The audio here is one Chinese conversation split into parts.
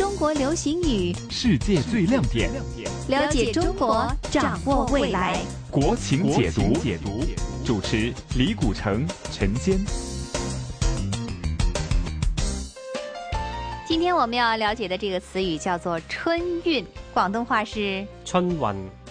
中国流行语，世界最亮点，了解中国，掌握未来。国情解读，解读，主持李古城、陈坚。今天我们要了解的这个词语叫做春运，广东话是春运。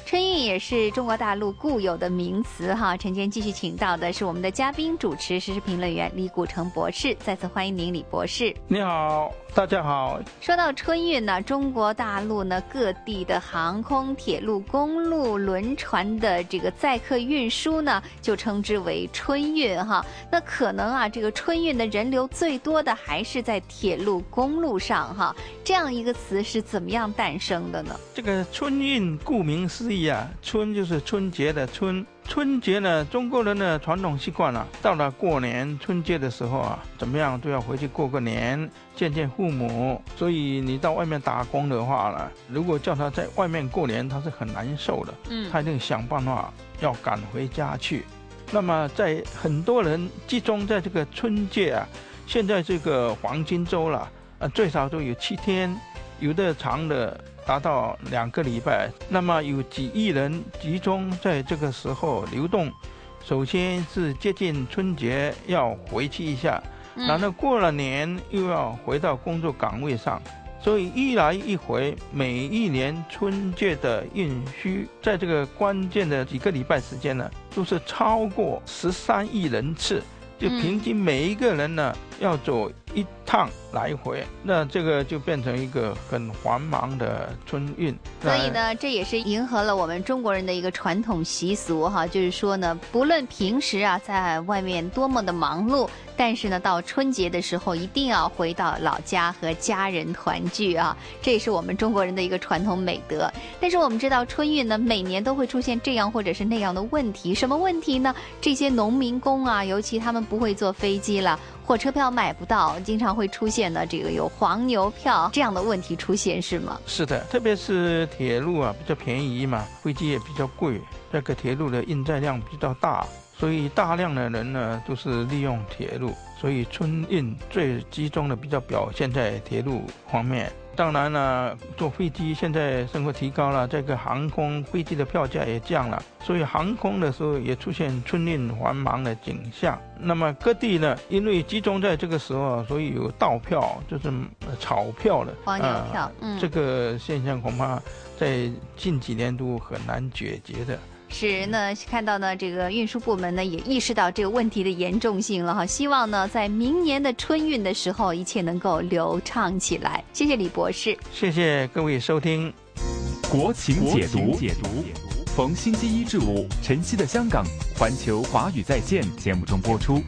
春运也是中国大陆固有的名词哈。陈坚继续请到的是我们的嘉宾主持、时事评论员李古城博士，再次欢迎您，李博士。你好。大家好，说到春运呢，中国大陆呢各地的航空、铁路、公路、轮船的这个载客运输呢，就称之为春运哈。那可能啊，这个春运的人流最多的还是在铁路、公路上哈。这样一个词是怎么样诞生的呢？这个春运顾名思义啊，春就是春节的春。春节呢，中国人的传统习惯啊，到了过年春节的时候啊，怎么样都要回去过个年，见见父母。所以你到外面打工的话呢，如果叫他在外面过年，他是很难受的。嗯，他一定想办法要赶回家去。那么在很多人集中在这个春节啊，现在这个黄金周了，呃，最少都有七天，有的长的。达到两个礼拜，那么有几亿人集中在这个时候流动。首先是接近春节要回去一下，然后过了年又要回到工作岗位上，所以一来一回，每一年春节的运输，在这个关键的几个礼拜时间呢，都是超过十三亿人次，就平均每一个人呢要走一趟。来回，那这个就变成一个很繁忙的春运。所以呢，这也是迎合了我们中国人的一个传统习俗哈，就是说呢，不论平时啊在外面多么的忙碌，但是呢，到春节的时候一定要回到老家和家人团聚啊，这也是我们中国人的一个传统美德。但是我们知道春运呢，每年都会出现这样或者是那样的问题，什么问题呢？这些农民工啊，尤其他们不会坐飞机了，火车票买不到，经常会出现。的，这个有黄牛票这样的问题出现是吗？是的，特别是铁路啊比较便宜嘛，飞机也比较贵，这个铁路的运载量比较大，所以大量的人呢都是利用铁路，所以春运最集中的比较表现在铁路方面。当然了，坐飞机现在生活提高了，这个航空飞机的票价也降了，所以航空的时候也出现春运繁忙的景象。那么各地呢，因为集中在这个时候，所以有倒票，就是炒票的黄牛票。嗯，这个现象恐怕在近几年都很难解决的。是，那看到呢，这个运输部门呢也意识到这个问题的严重性了哈，希望呢在明年的春运的时候，一切能够流畅起来。谢谢李博士，谢谢各位收听《国情解读》，解读逢星期一至五晨曦的香港环球华语在线节目中播出。